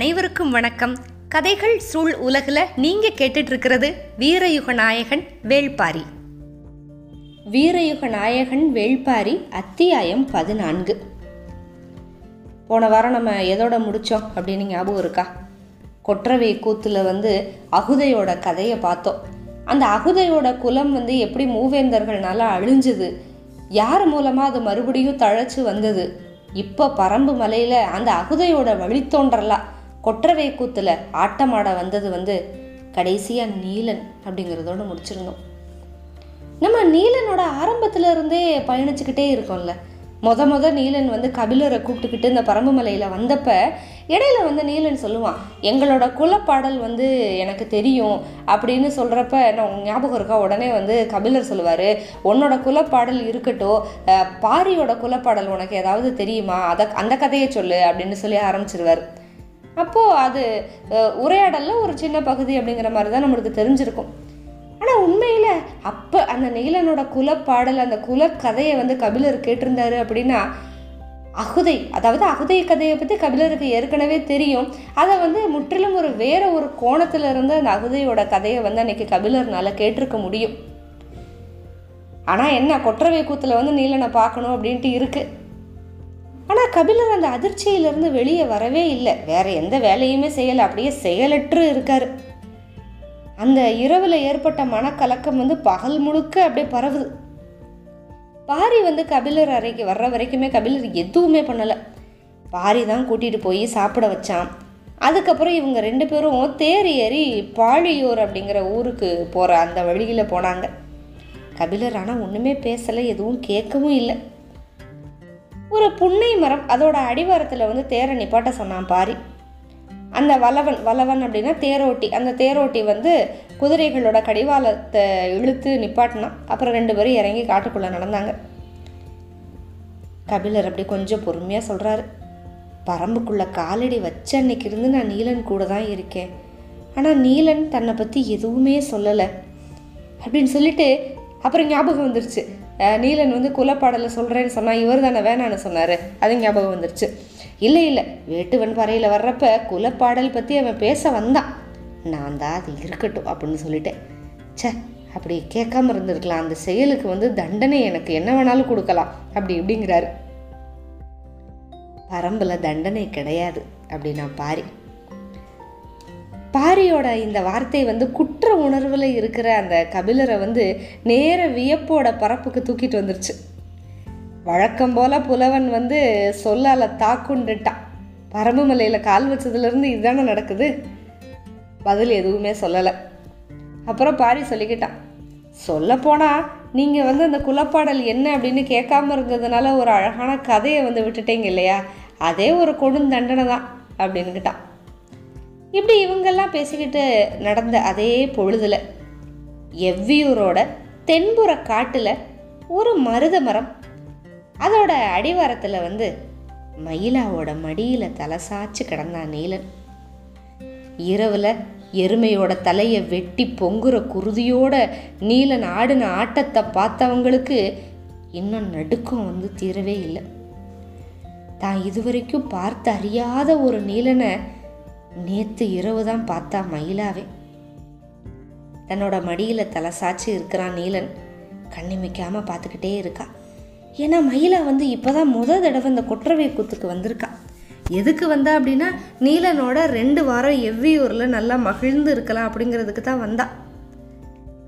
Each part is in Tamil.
அனைவருக்கும் வணக்கம். கதைகள் சூழ் உலகில் நீங்கள் கேட்டுட்டு இருக்கிறது வீரயுக நாயகன் வேள்பாரி. வீரயுக நாயகன் வேள்பாரி அத்தியாயம் பதினான்கு. போன வாரம் நம்ம எதோட முடித்தோம் அப்படின்னு ஞாபகம் இருக்கா? கொற்றவை கூத்தில் வந்து அகுதையோட கதையை பார்த்தோம். அந்த அகுதையோட குலம் வந்து எப்படி மூவேந்தர்கள்னால அழிஞ்சுது? யார் மூலமாக அது மறுபடியும் தழைச்சு வந்தது? இப்போ பரம்பு மலையில் அந்த அகுதையோட வழித்தோன்றலாம் கொற்றவை கூத்தில் ஆட்டமாட வந்தது வந்து கடைசியாக நீலன் அப்படிங்கிறதோடு முடிச்சிருந்தோம். நம்ம நீலனோட ஆரம்பத்துல இருந்தே பயணிச்சுக்கிட்டே இருக்கோம்ல. மொத மொத நீலன் வந்து கபிலரை கூப்பிட்டுக்கிட்டு இந்த பரம்பு மலையில் வந்தப்ப இடையில வந்து நீலன் சொல்லுவான் எங்களோட குலப்பாடல் வந்து எனக்கு தெரியும் அப்படின்னு சொல்கிறப்ப நான் ஞாபகம் இருக்கா? உடனே வந்து கபிலர் சொல்லுவார் உன்னோட குலப்பாடல் இருக்கட்டும் பாரியோட குலப்பாடல் உனக்கு ஏதாவது தெரியுமா? அதை அந்த கதையை சொல்லு அப்படின்னு சொல்லி ஆரம்பிச்சிருவார். அப்போது அது உரையாடலில் ஒரு சின்ன பகுதி அப்படிங்கிற மாதிரி தான் நம்மளுக்கு தெரிஞ்சிருக்கும். ஆனால் உண்மையில் அப்போ அந்த நீலனோட குலப்பாடல் அந்த குலக்கதையை வந்து கபிலர் கேட்டிருந்தாரு அப்படின்னா அகுதை அதாவது அகுதை கதையை பற்றி கபிலருக்கு ஏற்கனவே தெரியும். அதை வந்து முற்றிலும் ஒரு வேற ஒரு கோணத்தில் இருந்து அந்த அகுதையோட கதையை வந்து அன்னைக்கு கபிலர்னால் கேட்டிருக்க முடியும். ஆனால் என்ன கொற்றவை கூத்தில் வந்து நீலனை பார்க்கணும் அப்படின்ட்டு இருக்குது ஆனால் கபிலர் அந்த அதிர்ச்சியிலிருந்து வெளியே வரவே இல்லை. வேற எந்த வேலையுமே செய்யலை. அப்படியே செயலற்று இருக்கார். அந்த இரவில் ஏற்பட்ட மனக்கலக்கம் வந்து பகல் முழுக்க அப்படியே பரவுது. பாரி வந்து கபிலர் அறைக்கு வர்ற வரைக்குமே கபிலர் எதுவுமே பண்ணலை. பாரி தான் கூட்டிகிட்டு போய் சாப்பிட வச்சான். அதுக்கப்புறம் இவங்க ரெண்டு பேரும் தேர் ஏறி பாழியூர் அப்படிங்கிற ஊருக்கு போகிற அந்த வழியில் போனாங்க. கபிலர் ஆனால் ஒன்றுமே பேசலை. எதுவும் கேட்கவும் இல்லை. ஒரு புன்னை மரம் அதோட அடிவாரத்தில் வந்து தேரை நிப்பாட்ட சொன்னான் பாரி. அந்த வலவன் வலவன் அப்படின்னா தேரோட்டி. அந்த தேரோட்டி வந்து குதிரைகளோட கடிவாளத்தை இழுத்து நிப்பாட்டினான். அப்புறம் ரெண்டு பேரும் இறங்கி காட்டுக்குள்ளே நடந்தாங்க. கபிலர் அப்படி கொஞ்சம் பொறுமையாக சொல்கிறாரு பரம்புக்குள்ளே காலடி வச்ச அன்னைக்கு இருந்து நான் நீலன் கூட தான் இருக்கேன். ஆனால் நீலன் தன்னை பற்றி எதுவுமே சொல்லலை. அப்படின்னு சொல்லிட்டு அப்புறம் ஞாபகம் வந்துருச்சு. நீலன் வந்து குலப்பாடலை சொல்கிறேன்னு சொன்னால் இவர் தானே வேணான்னு சொன்னார். அது ஞாபகம் வந்துருச்சு. இல்லை இல்லை வேட்டுவன் பறையில் வர்றப்ப குலப்பாடல் பற்றி அவன் பேச வந்தான். நான் தான் அது இருக்கட்டும் அப்படின்னு சொல்லிட்டேன். ச்சே அப்படி கேட்காம இருந்திருக்கலாம். அந்த செயலுக்கு வந்து தண்டனை எனக்கு என்ன வேணாலும் கொடுக்கலாம். அப்படி இப்படிங்கிறாரு. பரம்பில் தண்டனை கிடையாது அப்படின்னா பாரி. பாரியோட இந்த வார்த்தை வந்து குற்ற உணர்வில் இருக்கிற அந்த கபிலரை வந்து நேர வியப்போட பரப்புக்கு தூக்கிட்டு வந்துருச்சு. வழக்கம் போல புலவன் வந்து சொல்லால தாக்குண்டுட்டான். பரம்பு மலையில் கால் வச்சதுலேருந்து இதுதானே நடக்குது? பதில் எதுவுமே சொல்லலை. அப்புறம் பாரி சொல்லிக்கிட்டான். சொல்லப்போனால் நீங்கள் வந்து அந்த குலப்பாடல் என்ன அப்படின்னு கேட்காம இருந்ததுனால ஒரு அழகான கதையை வந்து விட்டுட்டீங்க இல்லையா? அதே ஒரு கொடுந்தண்டனை தான் அப்படின்னுக்கிட்டான். இப்படி இவங்கெல்லாம் பேசிக்கிட்டு நடந்த அதே பொழுதில் எவ்வியூரோட தென்புற காட்டில் ஒரு மருத மரம். அதோட அடிவாரத்தில் வந்து மயிலாவோட மடியில் தலை சாய்ச்சி கிடந்தான் நீலன். இரவில் எருமையோட தலையை வெட்டி பொங்குற குருதியோட நீலன் ஆடின ஆட்டத்தை பார்த்தவங்களுக்கு இன்னும் நடுக்கம் வந்து தீரவே இல்லை. தான் இதுவரைக்கும் பார்த்து அறியாத ஒரு நீலனை நேற்று இரவு தான் பார்த்தா மயிலாவே. தன்னோட மடியில் தலை சாய்ச்சி இருக்கிறான் நீலன். கண்ணிமிக்காமல் பார்த்துக்கிட்டே இருக்கா. ஏன்னா மயிலா வந்து இப்போதான் முத தடவை இந்த கொற்றவை கூத்துக்கு வந்திருக்கா. எதுக்கு வந்தா அப்படின்னா நீலனோட ரெண்டு வாரம் எவ்வியூரில் நல்லா மகிழ்ந்து இருக்கலாம் அப்படிங்கிறதுக்கு தான் வந்தா.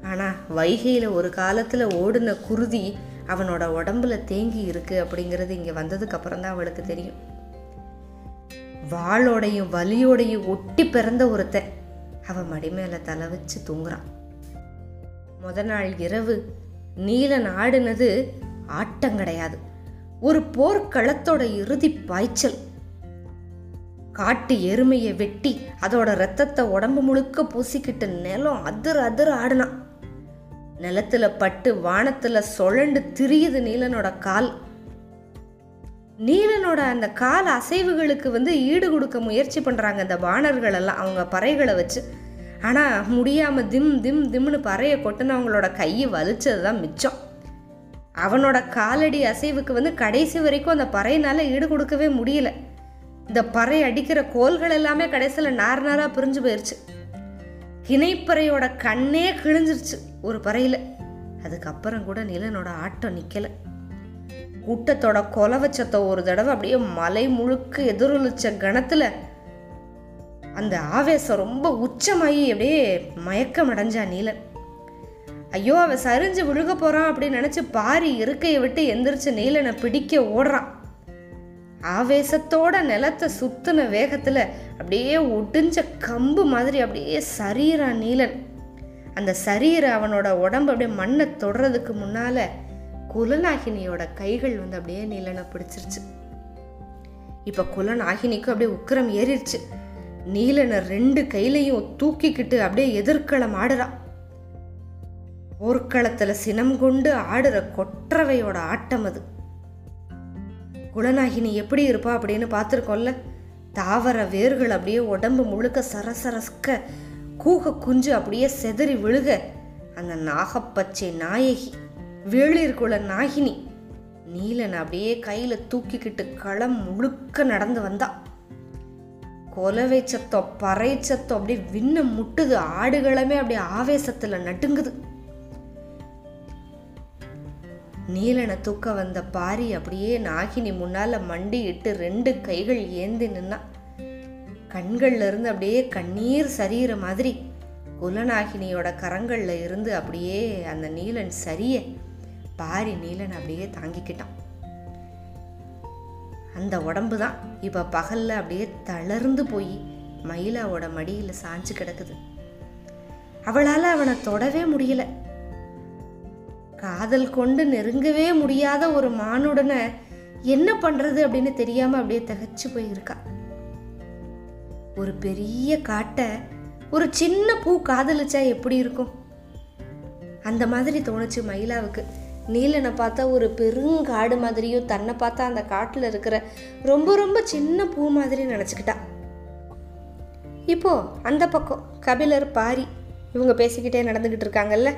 ஆனால் வைகையில் ஒரு காலத்தில் ஓடின குருதி அவனோட உடம்புல தேங்கி இருக்கு அப்படிங்கிறது இங்கே வந்ததுக்கு அப்புறம் தான் அவளுக்கு தெரியும். வாளோடையும் வலியோடையும் ஒட்டி பிறந்த ஒருத்தன். அவன் மடி மேலே தலை வச்சு தூங்குறான். முத நாள் இரவு நீலன் ஆடினது ஆட்டம் கிடையாது. ஒரு போர்க்களத்தோட இறுதி பாய்ச்சல். காட்டு எருமையை வெட்டி அதோட ரத்தத்தை உடம்பு முழுக்க பூசிக்கிட்டு நிலம் அதிர அதிர ஆடினான். நிலத்துல பட்டு வானத்துல சுழண்டு திரியுது நீலனோட கால். நீலனோட அந்த கால அசைவுகளுக்கு வந்து ஈடு கொடுக்க முயற்சி பண்ணுறாங்க இந்த வானர்கள் எல்லாம் அவங்க பறைகளை வச்சு. ஆனால் முடியாமல் திம் திம் திம்னு பறையை கொட்டுன்னு அவங்களோட கையை வலிச்சது தான் மிச்சம். அவனோட காலடி அசைவுக்கு வந்து கடைசி வரைக்கும் அந்த பறையினால் ஈடு கொடுக்கவே முடியல. இந்த பறை அடிக்கிற கோல்கள் எல்லாமே கடைசியில் நார் நாராக பிரிஞ்சு போயிடுச்சு கிணைப்பறையோட கண்ணே கிழிஞ்சிருச்சு ஒரு பறையில். அதுக்கப்புறம் கூட நிலனோட ஆட்டம் நிற்கலை கூட்டத்தோட கொலவச்சத்தை ஒரு தடவை அப்படியே மலை முழுக்க எதிரொலிச்ச கணத்தில் அந்த ஆவேசம் ரொம்ப உச்சமாகி அப்படியே மயக்கம் அடைஞ்சா நீலன். ஐயோ அவ சரிஞ்சு விழுக போறான் அப்படின்னு நினைச்சு பாரி இருக்கையை விட்டு எந்திரிச்சு நீலனை பிடிக்க ஓடுறான். ஆவேசத்தோட நிலத்தை சுத்தின வேகத்துல அப்படியே ஒடிஞ்ச கம்பு மாதிரி அப்படியே சரீரான் நீலன். அந்த சரீர அவனோட உடம்பு அப்படியே மண்ணை தொடுறதுக்கு முன்னால குலநாகினியோட கைகள் வந்து அப்படியே நீலனை பிடிச்சிருச்சு. இப்போ குலநாகினிக்கும் அப்படியே உக்கிரம் ஏறிடுச்சு. நீலனை ரெண்டு கையிலையும் தூக்கிக்கிட்டு அப்படியே எதிர்க்களம் ஆடுறான் போர்க்களத்தில் சினம் கொண்டு ஆடுற கொற்றவையோட ஆட்டம் அது. குலநாகினி எப்படி இருப்பா அப்படின்னு பார்த்துருக்கோம்ல? தாவர வேர்கள் அப்படியே உடம்பு முழுக்க சரசரஸ்க கூக குஞ்சு அப்படியே செதறி விழுக. அந்த நாகப்பச்சை நாயகி. வேளிர்குல நாகினி. நீலன் அப்படியே கையில தூக்கிக்கிட்டு களம் முழுக்க நடந்து வந்தா. கொலவை சத்தம் பறை சத்தம் அப்படியே விண்ண முட்டுது. ஆடுகளமே அப்படியே ஆவேசத்துல நட்டுங்குது நீலனை தூக்க வந்த பாரி அப்படியே நாகினி முன்னால மண்டி இட்டு ரெண்டு கைகள் ஏந்தி நின்னா. கண்கள்ல இருந்து அப்படியே கண்ணீர் சரியிற மாதிரி குலநாகினியோட கரங்கள்ல இருந்து அப்படியே அந்த நீலன் சரிய. பாரி நீலன் அப்படியே தாங்கிக்கிட்டான். அந்த உடம்பு தான் இப்போ பகல்ல அப்படியே தளர்ந்து போய் மயிலாவோட மடியில் சாஞ்சு கிடக்குது. அவளால் அவனை தொடவே முடியல. காதல் கொண்டு நெருங்கவே முடியாத ஒரு மானுடனை என்ன பண்றது அப்படின்னு தெரியாம அப்படியே திகச்சு போயிருக்கா. ஒரு பெரிய காட்டை ஒரு சின்ன பூ காதலிச்சா எப்படி இருக்கும்? அந்த மாதிரி தோணுச்சு மயிலாவுக்கு. நீலனை பார்த்தா ஒரு பெருங்காடு மாதிரியும் தன்னை பார்த்தா அந்த காட்டில் இருக்கிற ரொம்ப ரொம்ப சின்ன பூ மாதிரி நினச்சிக்கிட்டா. இப்போ அந்த பக்கம் கபிலர் பாரி இவங்க பேசிக்கிட்டே நடந்துக்கிட்டு இருக்காங்கல்ல?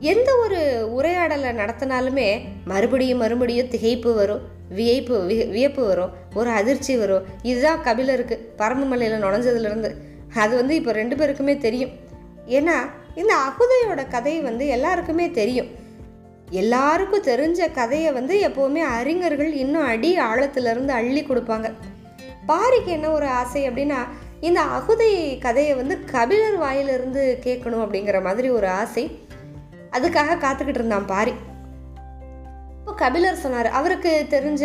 எந்த ஒரு உரையாடலை நடத்தினாலுமே மறுபடியும் மறுபடியும் திகைப்பு வரும் வியப்பு வியப்பு வரும் ஒரு அதிர்ச்சி வரும். இதுதான் கபிலருக்கு பரம்புமலையில் நுழைஞ்சதுலேருந்து அது வந்து இப்போ ரெண்டு பேருக்குமே தெரியும். ஏன்னா இந்த அகுதையோட கதை வந்து எல்லாருக்குமே தெரியும். எல்லாருக்கும் தெரிஞ்ச கதையை வந்து எப்போவுமே அறிஞர்கள் இன்னும் அடி ஆழத்துலேருந்து அள்ளி கொடுப்பாங்க. பாரிக்கு என்ன ஒரு ஆசை அப்படின்னா இந்த அகுதை கதையை வந்து கபிலர் வாயிலிருந்து கேட்கணும் அப்படிங்கிற மாதிரி ஒரு ஆசை. அதுக்காக காத்துக்கிட்டு இருந்தான் பாரி. இப்போ கபிலர் சொன்னார் அவருக்கு தெரிஞ்ச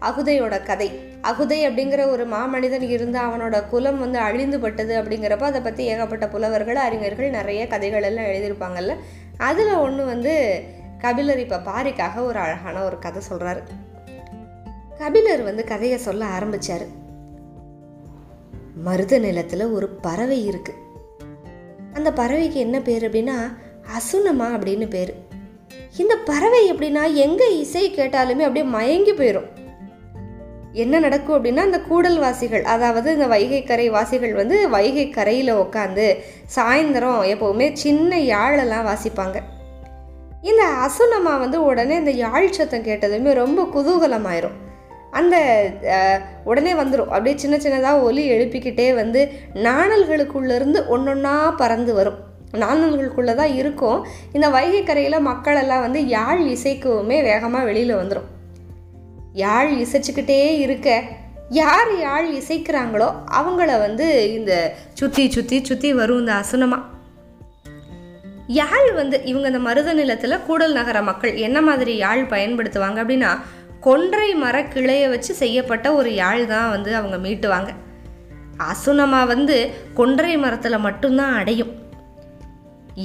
அகுதையோட கதை. அகுதை அப்படிங்கிற ஒரு மாமனிதன் இருந்து அவனோட குலம் வந்து அழிந்துபட்டது அப்படிங்கிறப்ப அதை பற்றி ஏகப்பட்ட புலவர்கள் அறிஞர்கள் நிறைய கதைகள் எல்லாம் எழுதியிருப்பாங்கல்ல. அதில் ஒன்று வந்து கபிலர் இப்போ பாரிக்காக ஒரு அழகான ஒரு கதை சொல்கிறாரு கபிலர் வந்து கதையை சொல்ல ஆரம்பித்தார் மருத நிலத்தில் ஒரு பறவை இருக்கு. அந்த பறவைக்கு என்ன பேர் அப்படின்னா அசுனமா அப்படின்னு பேர். இந்த பறவை எப்படின்னா எங்கே இசை கேட்டாலுமே அப்படியே மயங்கி போயிடும் என்ன நடக்கும் அப்படின்னா அந்த கூடல் வாசிகள் அதாவது இந்த வைகை கரை வாசிகள் வந்து வைகை கரையில் உட்காந்து சாயந்தரம் எப்போவுமே சின்ன யாழெல்லாம் வாசிப்பாங்க. இந்த அசுனமா வந்து உடனே இந்த யாழ் சத்தம் கேட்டதுமே ரொம்ப குதூகலமாயிரும். அந்த உடனே வந்துடும் அப்படியே சின்ன சின்னதாக ஒலி எழுப்பிக்கிட்டே வந்து நாணல்களுக்குள்ளேருந்து ஒன்றொன்னா பறந்து வரும். நாணல்களுக்குள்ளே தான் இருக்கும். இந்த வைகை கரையில் மக்களெல்லாம் வந்து யாழ் இசைக்குமே வேகமாக வெளியில் வந்துடும் யாழ் இசைச்சுக்கிட்டே இருக்க யார் யாழ் இசைக்கிறாங்களோ அவங்கள வந்து இந்த சுற்றி சுற்றி சுற்றி வரும் இந்த அசுனமா. யாழ் வந்து இவங்க இந்த மருத நிலத்தில் கூடல் நகர மக்கள் என்ன மாதிரி யாழ் பயன்படுத்துவாங்க அப்படின்னா கொன்றை மர கிளையை வச்சு செய்யப்பட்ட ஒரு யாழ் தான் வந்து அவங்க மீட்டுவாங்க. அசுனமா வந்து கொன்றை மரத்தில் மட்டும்தான் அடையும்.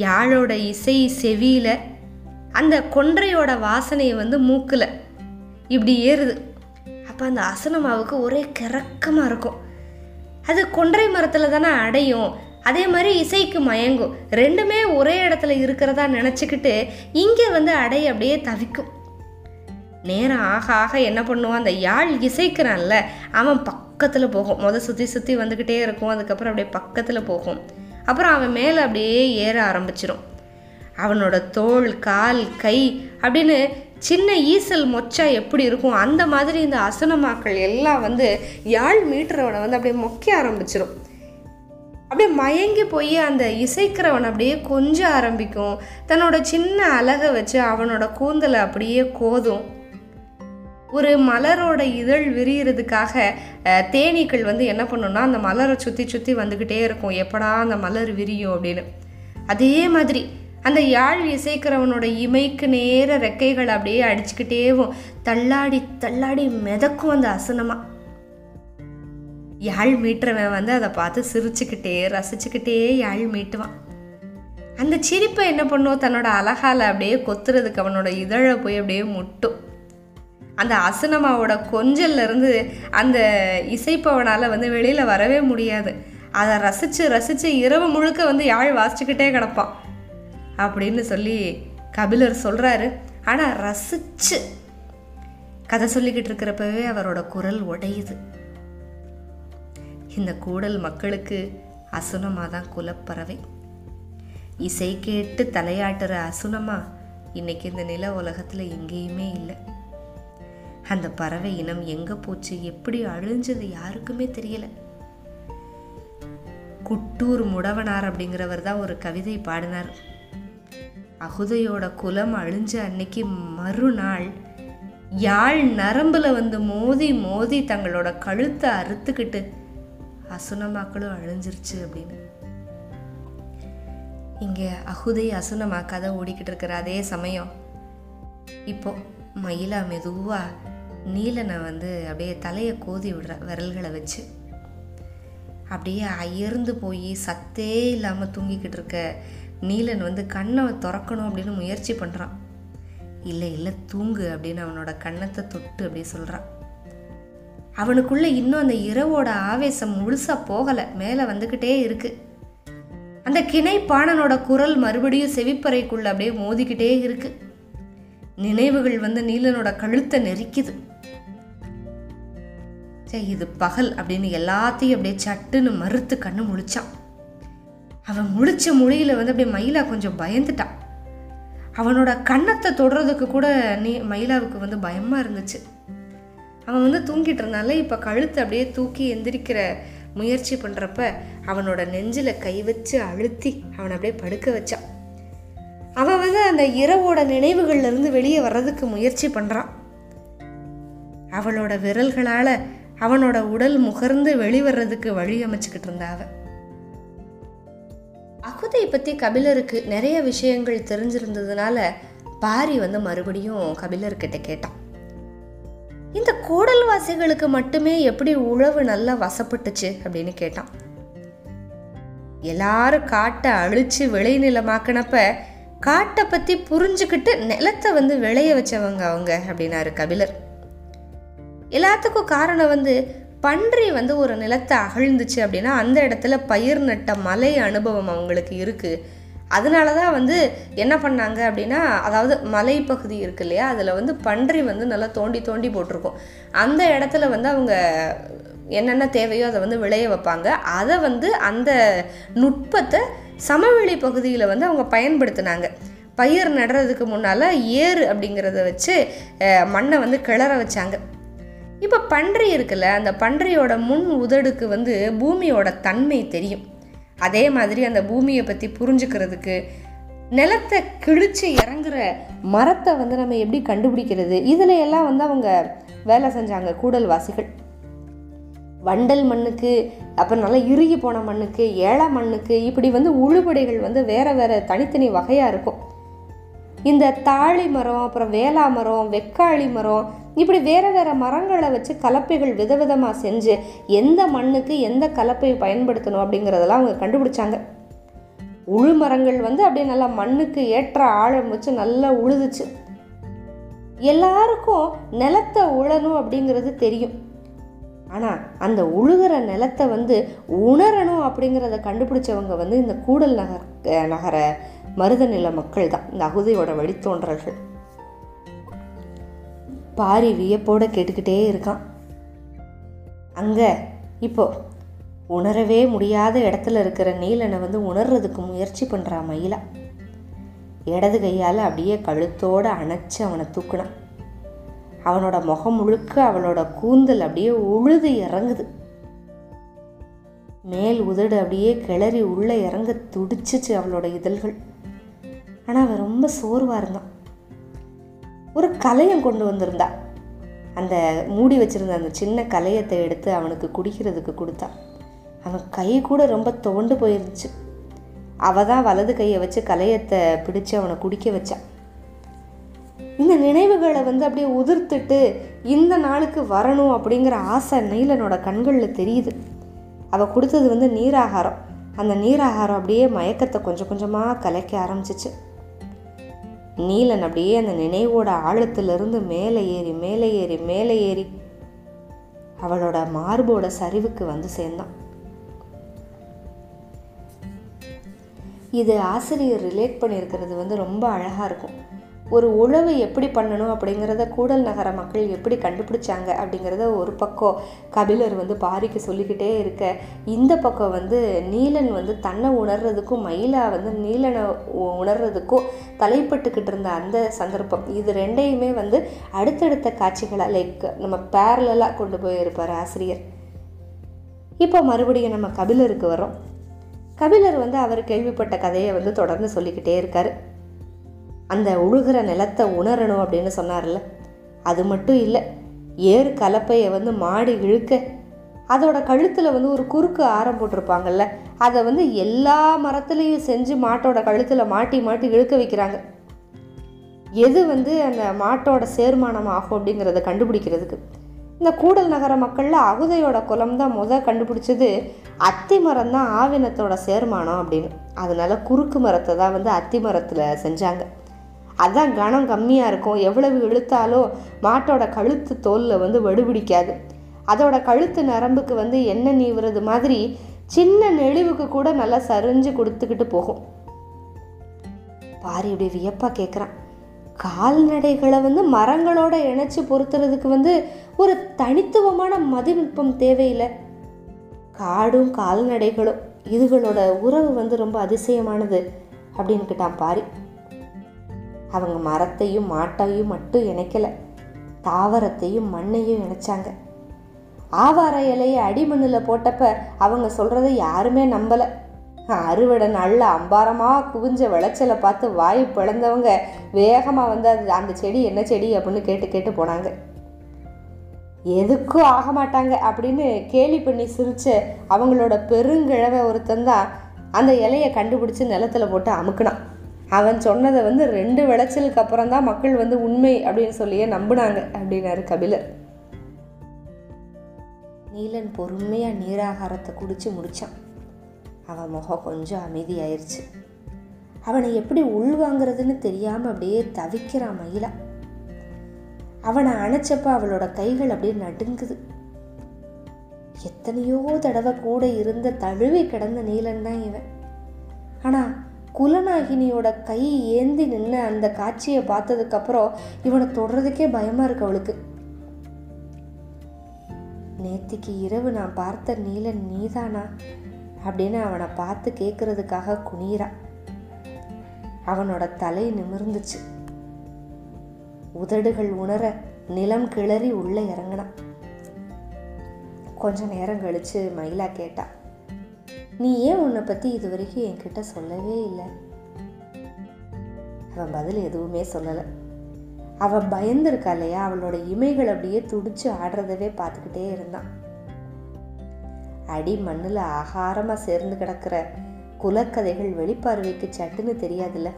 யாழோட இசை செவியில் அந்த கொன்றையோட வாசனையை வந்து மூக்கில் இப்படி ஏறுது. அப்போ அந்த அசனமாவுக்கு ஒரே கிறக்கமாக இருக்கும். அது கொன்றை மரத்தில் தானே அடையும். அதே மாதிரி இசைக்கு மயங்கும். ரெண்டுமே ஒரே இடத்துல இருக்கிறதா நினச்சிக்கிட்டு இங்கே வந்து அடைய அப்படியே தவிக்கும். நேரம் ஆக ஆக என்ன பண்ணுவான்? அந்த யாழ் இசைக்கிறான்ல அவன் பக்கத்தில் போகும். முத சுற்றி சுற்றி வந்துக்கிட்டே இருக்கும். அதுக்கப்புறம் அப்படியே பக்கத்தில் போகும். அப்புறம் அவன் மேலே அப்படியே ஏற ஆரம்பிச்சிடும் அவனோட தோள் கால் கை அப்படின்னு சின்ன ஈசல் மொச்சா எப்படி இருக்கும்? அந்த மாதிரி இந்த அசுனமாக்கள் எல்லாம் வந்து யாழ் மீட்டுறவனை வந்து அப்படியே மொக்க ஆரம்பிச்சிடும் அப்படியே மயங்கி போய் அந்த இசைக்கிறவன் அப்படியே கொஞ்ச ஆரம்பிக்கும். தன்னோட சின்ன அழகை வச்சு அவனோட கூந்தலை அப்படியே கோதும். ஒரு மலரோட இதழ் விரிகிறதுக்காக தேனீக்கள் வந்து என்ன பண்ணுன்னா அந்த மலரை சுற்றி சுற்றி வந்துக்கிட்டே இருக்கும். எப்படா அந்த மலர் விரியும் அப்படின்னு. அதே மாதிரி அந்த யாழ் இசைக்கிறவனோட இமைக்கு நேர ரெக்கைகள் அப்படியே அடிச்சுக்கிட்டேவும் தள்ளாடி தள்ளாடி மிதக்கும் அந்த அசனமா. யாழ் மீட்டுறவன் வந்து அதை பார்த்து சிரிச்சுக்கிட்டே ரசிச்சுக்கிட்டே யாழ் மீட்டுவான். அந்த சிரிப்பை என்ன பண்ணும் தன்னோட அழகால அப்படியே கொத்துறதுக்கு அவனோட இதழை போய் அப்படியே முட்டும். அந்த அசனமாவோட கொஞ்சல்ல இருந்து அந்த இசைப்பவனால் வந்து வெளியில் வரவே முடியாது. அதை ரசித்து ரசித்து இரவு முழுக்க வந்து யாழ் வாசிச்சுக்கிட்டே கிடப்பான். அப்படின்னு சொல்லி கபிலர் சொல்கிறாரு ஆனால் ரசித்து கதை சொல்லிக்கிட்டு இருக்கிறப்பவே அவரோட குரல் உடையுது. இந்த கூடல் மக்களுக்கு அசுனமாக தான் குலப்பறவை. இசை கேட்டு தலையாட்டுற அசுனமா இன்னைக்கு இந்த நில உலகத்தில் எங்கேயுமே இல்லை. அந்த பறவை இனம் எங்கே போச்சு எப்படி அழிஞ்சது யாருக்குமே தெரியல. குட்டூர் முடவனார் அப்படிங்கிறவர் தான் ஒரு கவிதை பாடினார். அகுதையோட குலம் அழிஞ்ச அன்னைக்கு மறுநாள் யாழ் நரம்பில் வந்து மோதி மோதி தங்களோட கழுத்தை அறுத்துக்கிட்டு அசுனமாக்களும் அழிஞ்சிருச்சு அப்படின்னு. இங்கே அகுதை அசுனமா கதை ஓடிக்கிட்டு இருக்கிற அதே சமயம் இப்போ மயிலா மெதுவாக நீலனை வந்து அப்படியே தலையை கோதி விடுற விரல்களை வச்சு அப்படியே அயர்ந்து போய் சத்தே இல்லாமல் தூங்கிக்கிட்டு இருக்க நீலன் வந்து கண்ணை திறக்கணும் அப்படின்னு முயற்சி பண்ணுறான் இல்லை இல்லை தூங்கு அப்படின்னு அவனோட கண்ணத்தை தொட்டு அப்படியே சொல்கிறான் அவனுக்குள்ளே இன்னும் அந்த இரவோட ஆவேசம் முழுசா போகலை. மேலே வந்துக்கிட்டே இருக்குது அந்த கிணை பாணனோட குரல் மறுபடியும் செவிப்பறைக்குள்ளே அப்படியே மோதிக்கிட்டே இருக்குது நினைவுகள் வந்து நீலனோட கழுத்தை நெரிக்குது. சரி இது பகல் அப்படின்னு எல்லாத்தையும் அப்படியே சட்டுன்னு மறுத்து கண்ணு முழிச்சான். அவன் முழிச்ச மொழியில் வந்து அப்படியே மயிலா கொஞ்சம் பயந்துட்டான் அவனோட கன்னத்தை தொடுறதுக்கு கூட நீ மயிலாவுக்கு வந்து பயமாக இருந்துச்சு. அவன் வந்து தூங்கிட்டு இருந்தால இப்போ கழுத்தை அப்படியே தூக்கி எந்திரிக்கிற முயற்சி பண்ணுறப்ப அவனோட நெஞ்சில் கை வச்சு அழுத்தி அவனை அப்படியே படுக்க வச்சான் அவன் வந்து அந்த இரவோட நினைவுகள்லேருந்து வெளியே வர்றதுக்கு முயற்சி பண்ணுறான் அவளோட விரல்களால் அவனோட உடல் முகர்ந்து வெளிவர்றதுக்கு வழி அமைச்சுக்கிட்டு இருந்தா அவன் அகுதை பற்றி கபிலருக்கு நிறைய விஷயங்கள் தெரிஞ்சிருந்ததுனால பாரி வந்து மறுபடியும் கபிலர்கிட்ட கேட்டான். இந்த கூடல்வாசிகளுக்கு மட்டுமே எப்படி உழவு நல்லா வசப்பட்டுச்சு அப்படின்னு கேட்டான். எல்லாரும் காட்டை அழிச்சு விளைநிலமாக்கினப்ப காட்டை பற்றி புரிஞ்சுக்கிட்டு நிலத்தை வந்து விளைய வச்சவங்க அவங்க அப்படின்னாரு கபிலர். எல்லாத்துக்கும் காரணம் வந்து பன்றி வந்து ஒரு நிலத்தை அகழ்ந்துச்சு அப்படின்னா அந்த இடத்துல பயிர் நட்ட மலை அனுபவம் அவங்களுக்கு இருக்குது அதனால தான் வந்து என்ன பண்ணாங்க அப்படின்னா அதாவது மலைப்பகுதி இருக்கு இல்லையா அதில் வந்து பன்றி வந்து நல்லா தோண்டி தோண்டி போட்டிருக்கும். அந்த இடத்துல வந்து அவங்க என்னென்ன தேவையோ அதை வந்து விளைய வைப்பாங்க. அதை வந்து அந்த நுட்பத்தை சமவெளி பகுதியில் வந்து அவங்க பயன்படுத்தினாங்க. பயிர் நடுறதுக்கு முன்னால் ஏறு அப்படிங்கிறத வச்சு மண்ணை வந்து கிளற வச்சாங்க. இப்போ பன்றி இருக்குல்ல அந்த பன்றியோட முன் உதடுக்கு வந்து பூமியோட தன்மை தெரியும். அதே மாதிரி அந்த பூமியை பற்றி புரிஞ்சுக்கிறதுக்கு நிலத்தை கிழிச்சு இறங்குற மரத்தை வந்து நம்ம எப்படி கண்டுபிடிக்கிறது? இதில் எல்லாம் வந்து அவங்க வேலை செஞ்சாங்க கூடல்வாசிகள். வண்டல் மண்ணுக்கு அப்புறம் நல்லா இறுகி போன மண்ணுக்கு ஏழை மண்ணுக்கு இப்படி வந்து உழுபடைகள் வந்து வேறு வேறு தனித்தனி வகையாக இருக்கும். இந்த தாழி மரம் அப்புறம் வேலா மரம் வெக்காளி மரம் இப்படி வேறு வேறு மரங்களை வச்சு கலப்பைகள் விதவிதமாக செஞ்சு எந்த மண்ணுக்கு எந்த கலப்பை பயன்படுத்தணும் அப்படிங்கிறதெல்லாம் அவங்க கண்டுபிடிச்சாங்க. உழு மரங்கள் வந்து அப்படியே நல்லா மண்ணுக்கு ஏற்ற ஆழம் வச்சு நல்லா உழுதுச்சு. எல்லாருக்கும் நிலத்தை உழணும் அப்படிங்கிறது தெரியும். ஆனால் அந்த உழுகிற நிலத்தை வந்து உணரணும் அப்படிங்கிறத கண்டுபிடிச்சவங்க வந்து இந்த கூடல் நகர் நகர மருத நில மக்கள் தான் இந்த அகுதியோட வழித்தோன்றல்கள் பாரி வியப்போட கேட்டுக்கிட்டே இருக்கான். அங்கே இப்போ உணரவே முடியாத இடத்துல இருக்கிற நீலனை வந்து உணர்றதுக்கு முயற்சி பண்ணுறா மயிலா. இடது கையால் அப்படியே கழுத்தோடு அணைச்சி அவனை தூக்குனான். அவனோட முகம் முழுக்க அவளோட கூந்தல் அப்படியே உழுது இறங்குது. மேல் உதடு அப்படியே கிளறி உள்ளே இறங்க துடிச்சிச்சு அவளோட இதழ்கள். ஆனால் அவள் ரொம்ப சோர்வாக இருந்தான் ஒரு கலையம் கொண்டு வந்திருந்தா. அந்த மூடி வச்சுருந்த அந்த சின்ன கலையத்தை எடுத்து அவனுக்கு குடிக்கிறதுக்கு கொடுத்தா. அவன் கை கூட ரொம்ப துவண்டு போயிருந்துச்சு. அவள் தான் வலது கையை வச்சு கலையத்தை பிடிச்சு அவனை குடிக்க வச்சான் இந்த நினைவுகளை வந்து அப்படியே உதிர்த்துட்டு இந்த நாளுக்கு வரணும் அப்படிங்கிற ஆசை நீலனோட கண்களில் தெரியுது. அவள் கொடுத்தது வந்து நீராகாரம். அந்த நீராகாரம் அப்படியே மயக்கத்தை கொஞ்சம் கொஞ்சமாக கலைக்க ஆரம்பிச்சிச்சு. நீலன் அப்படியே அந்த நினைவோட ஆழத்திலிருந்து மேலே ஏறி மேலே ஏறி மேலே ஏறி அவளோட மார்போட சரிவுக்கு வந்து சேர்ந்தான். இது ஆசிரியர் ரிலேட் பண்ணியிருக்கிறது வந்து ரொம்ப அழகாக இருக்கும். ஒரு உழவு எப்படி பண்ணணும் அப்படிங்கிறத கூடல் நகர மக்கள் எப்படி கண்டுபிடிச்சாங்க அப்படிங்கிறத ஒரு பக்கம் கபிலர் வந்து பாரிக்கு சொல்லிக்கிட்டே இருக்க இந்த பக்கம் வந்து நீலன் வந்து தன்னை உணர்றதுக்கும் மயிலா வந்து நீலனை உணர்றதுக்கும் தலைப்பட்டுக்கிட்டு இருந்த அந்த சந்தர்ப்பம். இது ரெண்டையுமே வந்து அடுத்தடுத்த காட்சிகளாக லைக் நம்ம பேரலாக கொண்டு போயிருப்பார் ஆசிரியர். இப்போ மறுபடியும் நம்ம கபிலருக்கு வரோம் கபிலர் வந்து அவர் கேள்விப்பட்ட கதையை வந்து தொடர்ந்து சொல்லிக்கிட்டே இருக்காரு. அந்த உழுகிற நிலத்தை உணரணும் அப்படின்னு சொன்னார்ல. அது மட்டும் இல்லை ஏறு கலப்பையை வந்து மாடு இழுக்க அதோட கழுத்தில் வந்து ஒரு குறுக்கு ஆரம் போட்டிருப்பாங்கல்ல அதை வந்து எல்லா மரத்துலேயும் செஞ்சு மாட்டோட கழுத்தில் மாட்டி மாட்டி இழுக்க வைக்கிறாங்க. எது வந்து அந்த மாட்டோட சேர்மானம் ஆகும் அப்படிங்கிறத கண்டுபிடிக்கிறதுக்கு. இந்த கூடல் நகர மக்களில் அகுதையோட குலம் தான் முத கண்டுபிடிச்சது அத்தி மரம் தான் ஆவினத்தோட சேர்மானம் அப்படின்னு. அதனால குறுக்கு மரத்தை தான் வந்து அத்தி மரத்தில் செஞ்சாங்க. அதான் கனம் கம்மியாக இருக்கும். எவ்வளவு இழுத்தாலும் மாட்டோட கழுத்து தோலில் வந்து வடுபிடிக்காது. அதோட கழுத்து நரம்புக்கு வந்து எண்ணெய் நீவுறது மாதிரி சின்ன நெளிவுக்கு கூட நல்லா சரிஞ்சு கொடுத்துக்கிட்டு போகும். பாரி இப்படி வியப்பாக கேட்குறான் கால்நடைகளை வந்து மரங்களோட இணைச்சி பொருத்துறதுக்கு வந்து ஒரு தனித்துவமான மதிநுட்பம் தேவையில்லை. காடும் கால்நடைகளும் இதுகளோட உறவு வந்து ரொம்ப அதிசயமானது அப்படின்னு கேட்டான் பாரி. அவங்க மரத்தையும் மாட்டையும் மட்டும் இணைக்கலை. தாவரத்தையும் மண்ணையும் இணைச்சாங்க. ஆவார இலையை அடிமண்ணில் போட்டப்ப அவங்க சொல்கிறத யாருமே நம்பலை. அறுவடை நல்ல அம்பாரமாக குவிஞ்ச விளைச்சலை பார்த்து வாய் பிளந்தவங்க வேகமாக வந்து அது அந்த செடி என்ன செடி அப்படின்னு கேட்டு கேட்டு போனாங்க. எதுக்கும் ஆக மாட்டாங்க அப்படின்னு கேலி பண்ணி சிரிச்ச அவங்களோட பெருங்கிழவை ஒருத்தன் தான் அந்த இலையை கண்டுபிடிச்சி நிலத்துல போட்டு அமுக்குனான். அவன் சொன்னதை வந்து ரெண்டு விளைச்சலுக்கு அப்புறம் தான் மக்கள் வந்து உண்மை அப்படின்னு சொல்லியே நம்பினாங்க அப்படின்னாரு கபிலர். நீலன் பொறுமையாக நீராகாரத்தை குடித்து முடித்தான் அவன் முகம் கொஞ்சம் அமைதியாயிருச்சு. அவனை எப்படி உள்வாங்கிறதுன்னு தெரியாமல் அப்படியே தவிக்கிறான் மயிலா. அவனை அணைச்சப்ப அவளோட கைகள் அப்படியே நடுங்குது. எத்தனையோ தடவை கூட இருந்த தழுவி கிடந்த நீலன் தான் இவன். ஆனால் குலநாகினியோட கை ஏந்தி நின்று அந்த காட்சியை பார்த்ததுக்கப்புறம் இவனை தொடுறதுக்கே பயமாக இருக்கு அவளுக்கு. நேத்திக்கு இரவு நான் பார்த்த நீலன் நீதானா? அப்படின்னு அவனை பார்த்து கேட்கறதுக்காக குனியிறா. அவனோட தலை நிமிர்ந்துச்சு. உதடுகள் உணர நிலம் கிளறி உள்ளே இறங்கினான். கொஞ்ச நேரம் கழிச்சு மயிலா கேட்டா நீ ஏன் உன்னை பற்றி இது வரைக்கும் என்கிட்ட சொல்லவே இல்லை? அவன் பதில் எதுவுமே சொல்லலை. அவன் பயந்துருக்கா இல்லையா? அவளோட இமைகள் அப்படியே துடிச்சு ஆடுறதவே பார்த்துக்கிட்டே இருந்தான். அடி மண்ணில் ஆகாரமாக சேர்ந்து கிடக்கிற குலக்கதைகள் வெளிப்பார்வைக்கு சட்டுன்னு தெரியாதுல்ல?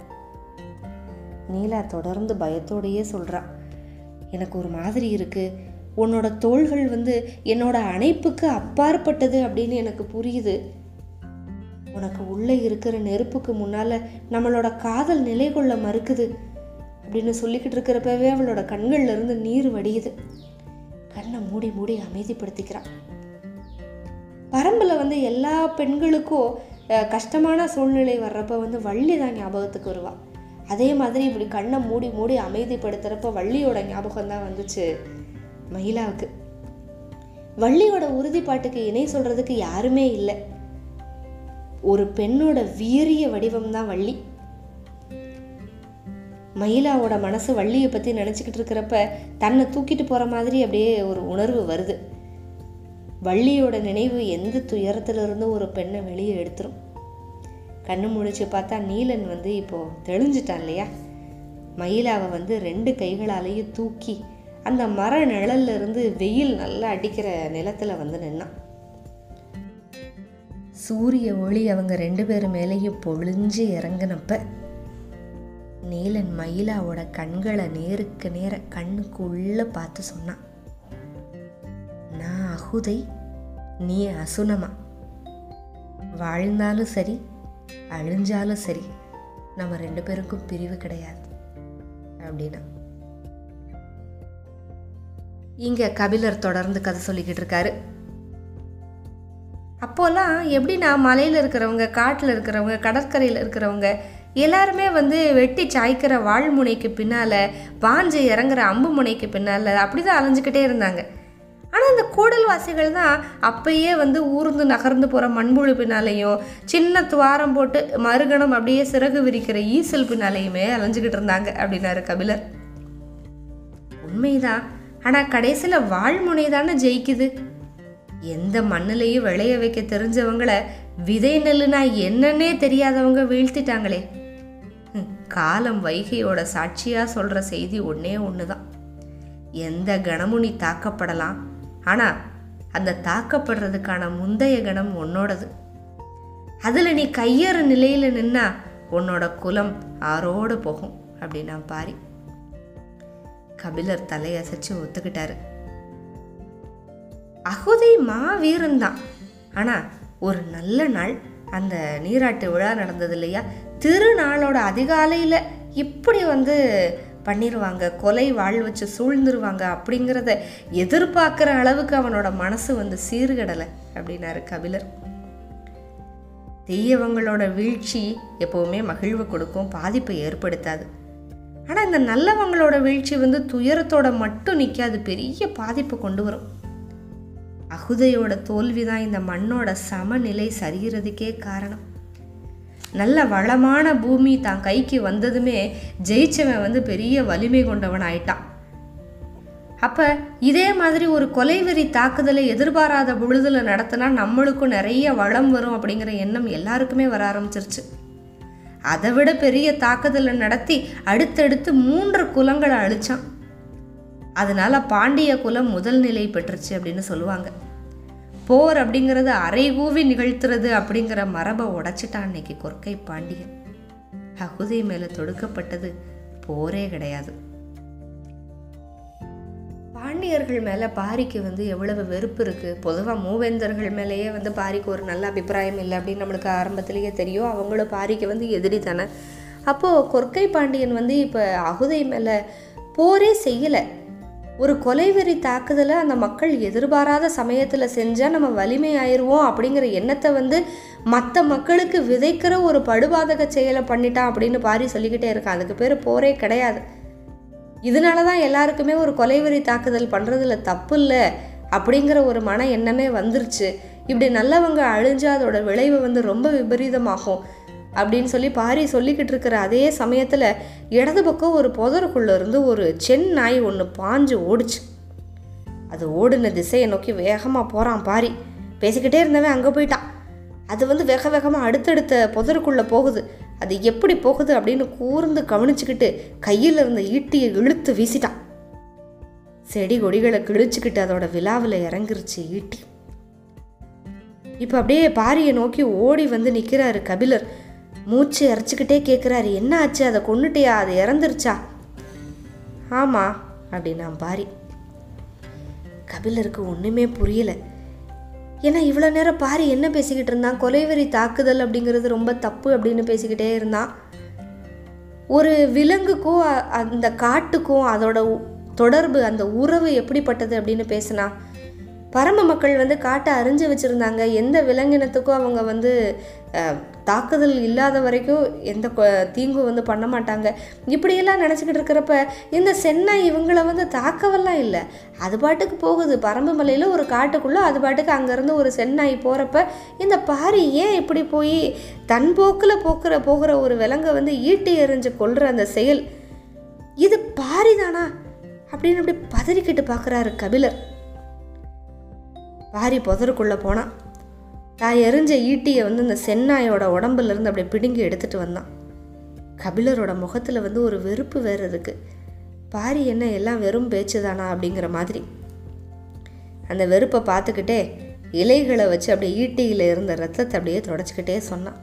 நீலா தொடர்ந்து பயத்தோடையே சொல்கிறான் எனக்கு ஒரு மாதிரி இருக்குது உன்னோட தோள்கள் வந்து என்னோட அணைப்புக்கு அப்பாற்பட்டது அப்படின்னு எனக்கு புரியுது. உனக்கு உள்ளே இருக்கிற நெருப்புக்கு முன்னால் நம்மளோட காதல் நிலை கொள்ள மறுக்குது அப்படின்னு சொல்லிக்கிட்டு இருக்கிறப்பவே அவளோட கண்கள்ல இருந்து நீர் வடியுது. கண்ணை மூடி மூடி அமைதிப்படுத்திக்கிறான். பரம்பில் வந்து எல்லா பெண்களுக்கும் கஷ்டமான சூழ்நிலை வர்றப்ப வந்து வள்ளி தான் ஞாபகத்துக்கு வருவா. அதே மாதிரி இப்படி கண்ணை மூடி மூடி அமைதிப்படுத்துகிறப்ப வள்ளியோட ஞாபகம் தான் வந்துச்சு மயிலாவுக்கு வள்ளியோட உறுதிப்பாட்டுக்கு இணை சொல்றதுக்கு யாருமே இல்லை. ஒரு பெண்ணோட வீரிய வடிவம் தான் வள்ளி. மயிலாவோட மனசு வள்ளியை பற்றி நினச்சிக்கிட்டு இருக்கிறப்ப தன்னை தூக்கிட்டு போகிற மாதிரி அப்படியே ஒரு உணர்வு வருது. வள்ளியோட நினைவு எந்த துயரத்திலிருந்தும் ஒரு பெண்ணை வெளியே எடுத்துரும். கண்ணு முடிச்சு பார்த்தா நீலன் வந்து இப்போது தெளிஞ்சிட்டான் இல்லையா? மயிலாவை வந்து ரெண்டு கைகளாலேயும் தூக்கி அந்த மர நிழல்ல இருந்து வெயில் நல்லா அடிக்கிற நிலத்தில் வந்து நின்னான். சூரிய ஒளி அவங்க ரெண்டு பேர் மேலேயும் பொழிஞ்சு இறங்கினப்ப நீலன் மயிலாவோட கண்களை நேருக்கு நேர கண்ணுக்குள்ள பார்த்து சொன்னான் நான் அகுதை நீ அசுனமா? வாழ்ந்தாலும் சரி அழிஞ்சாலும் சரி நம்ம ரெண்டு பேருக்கும் பிரிவு கிடையாது அப்படின்னா. இங்க கபிலர் தொடர்ந்து கதை சொல்லிக்கிட்டு இருக்காரு. அப்போல்லாம் எப்படின்னா மலையில் இருக்கிறவங்க காட்டில் இருக்கிறவங்க கடற்கரையில் இருக்கிறவங்க எல்லாருமே வந்து வெட்டி சாய்க்கிற வாழ்முனைக்கு பின்னால் வாஞ்சு இறங்குற அம்பு முனைக்கு பின்னால் அப்படி தான் அலைஞ்சிக்கிட்டே இருந்தாங்க. ஆனால் இந்த கூடல்வாசிகள் தான் அப்பயே வந்து ஊர்ந்து நகர்ந்து போகிற மண்புழு பின்னாலேயும் சின்ன துவாரம் போட்டு மறுகணம் அப்படியே சிறகு விரிக்கிற ஈசல் பின்னாலேயுமே அலைஞ்சிக்கிட்டு இருந்தாங்க அப்படின்னாரு கபிலர். உண்மைதான். ஆனால் கடைசியில் வாழ்முனை தானே ஜெயிக்குது? எந்த மண்ணிலையும் விளைய வைக்க தெரிஞ்சவங்களை விதை நெல்லுனா என்னன்னே தெரியாதவங்க வீழ்த்திட்டாங்களே. காலம் வைகையோட சாட்சியாக சொல்கிற செய்தி ஒன்றே ஒன்று தான் எந்த கணமும் நீ தாக்கப்படலாம். ஆனால் அந்த தாக்கப்படுறதுக்கான முந்தைய கணம் உன்னோடது. அதில் நீ கையறு நிலையில் நின்னா உன்னோட குலம் ஆரோடு போகும் அப்படின்னா பாரி. கபிலர் தலையசைச்சு ஒத்துக்கிட்டாரு. அகுதை மாவீரன்தான் ஆனால் ஒரு நல்ல நாள் அந்த நீராட்டு விழா நடந்தது இல்லையா? திருநாளோட அதிகாலையில் இப்படி வந்து பண்ணிடுவாங்க கொலை வாழ் வச்சு சூழ்ந்துருவாங்க அப்படிங்கிறத எதிர்பார்க்குற அளவுக்கு அவனோட மனசு வந்து சீர்கடலை அப்படின்னாரு கபிலர். தீயவங்களோட வீழ்ச்சி எப்போவுமே மகிழ்வு கொடுக்கும் பாதிப்பை ஏற்படுத்தாது. ஆனால் இந்த நல்லவங்களோட வீழ்ச்சி வந்து துயரத்தோட மட்டும் நிற்காது பெரிய பாதிப்பை கொண்டு வரும். அகுதையோட தோல்வி தான் இந்த மண்ணோட சமநிலை சரிகிறதுக்கே காரணம். நல்ல வளமான பூமி தான் கைக்கு வந்ததுமே ஜெயிச்சவன் வந்து பெரிய வலிமை கொண்டவன் ஆயிட்டான் அப்ப இதே மாதிரி ஒரு கொலைவெறி தாக்குதலை எதிர்பாராத பொழுதுல நடத்தினா நம்மளுக்கும் நிறைய வளம் வரும் அப்படிங்கிற எண்ணம் எல்லாருக்குமே வர ஆரம்பிச்சிருச்சு. அதை விட பெரிய தாக்குதலை நடத்தி அடுத்தடுத்து மூன்று குலங்களை அழிச்சான். அதனால் பாண்டிய குலம் முதல் நிலை பெற்றுச்சு அப்படின்னு சொல்லுவாங்க. போர் அப்படிங்கிறது அரைகூவி நிகழ்த்துறது அப்படிங்கிற மரபை உடைச்சிட்டான் அன்னைக்கு கொற்கை பாண்டியன். அகுதை மேலே தொடுக்கப்பட்டது போரே கிடையாது. பாண்டியர்கள் மேலே பாரிக்கு வந்து எவ்வளவு வெறுப்பு இருக்குது பொதுவாக மூவேந்தர்கள் மேலேயே வந்து பாரிக்கு ஒரு நல்ல அபிப்பிராயம் இல்லை அப்படின்னு நம்மளுக்கு ஆரம்பத்திலேயே தெரியும். அவங்களும் பாரிக்கு வந்து எதிரி தானே. அப்போது கொற்கை பாண்டியன் வந்து இப்போ அகுதை மேலே போரே செய்யலை. ஒரு கொலைவெறி தாக்குதலை அந்த மக்கள் எதிர்பாராத சமயத்தில் செஞ்சால் நம்ம வலிமை ஆயிடுவோம் அப்படிங்கிற எண்ணத்தை வந்து மற்ற மக்களுக்கு விதைக்கிற ஒரு படுபாதக செயலை பண்ணிட்டான் அப்படின்னு பாரி சொல்லிக்கிட்டே இருக்கான் அதுக்கு பேர் போரே கிடையாது. இதனால தான் எல்லாருக்குமே ஒரு கொலைவெறி தாக்குதல் பண்ணுறதுல தப்பு இல்லை அப்படிங்கிற ஒரு மன எண்ணமே வந்துருச்சு. இப்படி நல்லவங்க அழிஞ்சா அதோட விளைவு வந்து ரொம்ப விபரீதமாகும். அப்படின்னு சொல்லி பாரி சொல்லிக்கிட்டு இருக்கிற அதே சமயத்தில் இடது பக்கம் ஒரு புதருக்குள்ளேருந்து ஒரு சென் நாய் ஒன்று பாஞ்சு ஓடிச்சு. அது ஓடின திசையை நோக்கி வேகமாக போகிறான் பாரி. பேசிக்கிட்டே இருந்தவன் அங்கே போயிட்டான். அது வந்து வேக வேகமாக அடுத்தடுத்த புதருக்குள்ளே போகுது. அது எப்படி போகுது அப்படின்னு கூர்ந்து கவனிச்சுக்கிட்டு கையில் இருந்த ஈட்டியை இழுத்து வீசிட்டான். செடி கொடிகளை கிழிச்சுக்கிட்டு அதோட விழாவில் இறங்கிருச்சு ஈட்டி. இப்போ அப்படியே பாரியை நோக்கி ஓடி வந்து நிற்கிறாரு கபிலர். மூச்சு இறச்சிக்கிட்டே கேட்குறாரு என்ன ஆச்சு? அதை கொண்டுட்டியா அது இறந்துருச்சா? ஆமாம் அப்படின்னா பாரி. கபிலருக்கு ஒன்றுமே புரியலை. ஏன்னா இவ்வளோ நேரம் பாரி என்ன பேசிக்கிட்டு இருந்தான்? கொலைவெறி தாக்குதல் அப்படிங்கிறது ரொம்ப தப்பு அப்படின்னு பேசிக்கிட்டே இருந்தான். ஒரு விலங்குக்கும் அந்த காட்டுக்கும் அதோட தொடர்பு அந்த உறவு எப்படிப்பட்டது அப்படின்னு பேசினா பரம மக்கள் வந்து காட்டை அறிஞ்சு வச்சுருந்தாங்க. எந்த விலங்கினத்துக்கும் அவங்க வந்து தாக்குதல் இல்லாத வரைக்கும் எந்த தீங்கும் வந்து பண்ண மாட்டாங்க. இப்படியெல்லாம் நினச்சிக்கிட்டு இருக்கிறப்ப இந்த சென்னை இவங்கள வந்து தாக்கவெல்லாம் இல்லை. அது பாட்டுக்கு போகுது. பரம்பு மலையில் ஒரு காட்டுக்குள்ளே அது பாட்டுக்கு அங்கேருந்து ஒரு சென்னாய் போகிறப்ப இந்த பாரி ஏன் இப்படி போய் தன் போக்கில் போக்குற போகிற ஒரு விலங்கை வந்து ஈட்டி எறிஞ்சு கொள்கிற அந்த செயல்? இது பாரிதானா? அப்படின்னு அப்படி பதறிக்கிட்டு பார்க்குறாரு கபிலர். பாரி புதருக்குள்ளே போனான். தான் எரிஞ்ச ஈட்டியை வந்து இந்த சென்னாயோட உடம்புலேருந்து அப்படியே பிடுங்கி எடுத்துகிட்டு வந்தான். கபிலரோட முகத்தில் வந்து ஒரு வெறுப்பு வேறு இருக்கு. பாரி என்ன எல்லாம் வெறும் பேச்சு தானா அப்படிங்கிற மாதிரி. அந்த வெறுப்பை பார்த்துக்கிட்டே இலைகளை வச்சு அப்படியே ஈட்டியில் இருந்த ரத்தத்தை அப்படியே தொடச்சிக்கிட்டே சொன்னான்.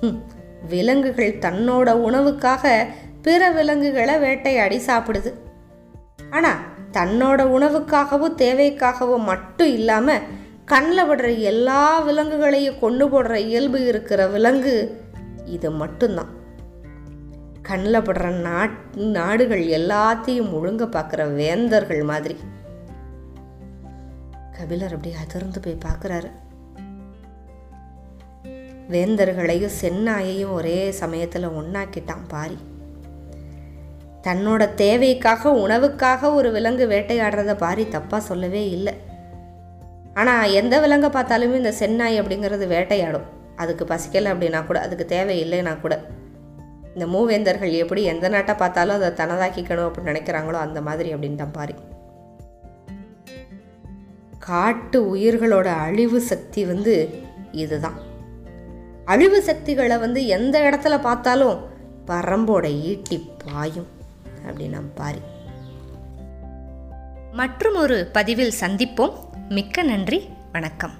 ம் விலங்குகள் தன்னோட உணவுக்காக பிற விலங்குகளை வேட்டையாடி சாப்பிடுது. ஆனால் தன்னோட உணவுக்காகவும் தேவைக்காகவும் மட்டும் இல்லாமல் கண்ணில் விடுற எல்லா விலங்குகளையும் கொண்டு போடுற இயல்பு இருக்கிற விலங்கு இது மட்டும்தான். கண்ணில் படுற நாட் நாடுகள் எல்லாத்தையும் ஒழுங்க பார்க்குற வேந்தர்கள் மாதிரி. கபிலர் அப்படியே அதிர்ந்து போய் பார்க்குறாரு வேந்தர்களையும் சென்னாயையும் ஒரே சமயத்தில் ஒன்றாக்கிட்டான் பாரி. தன்னோட தேவைக்காக உணவுக்காக ஒரு விலங்கு வேட்டையாடுறத பாரி தப்பாக சொல்லவே இல்லை. ஆனால் எந்த விலங்கை பார்த்தாலுமே இந்த சென்னாய் அப்படிங்கிறது வேட்டையாடும். அதுக்கு பசிக்கலை அப்படின்னா கூட அதுக்கு தேவை இல்லைன்னா கூட. இந்த மூவேந்தர்கள் எப்படி எந்த நாட்டை பார்த்தாலும் அதை தனதாக்கிக்கணும் அப்படின்னு நினைக்கிறாங்களோ அந்த மாதிரி அப்படின்ட்டான் பாரி. காட்டு உயிர்களோட அழிவு சக்தி வந்து இதுதான். அழிவு சக்திகளை வந்து எந்த இடத்துல பார்த்தாலும் பரம்போட ஈட்டி பாயும். அப்படின்னா பாரி. மற்றும் ஒரு பதிவில் சந்திப்போம். மிக்க நன்றி. வணக்கம்.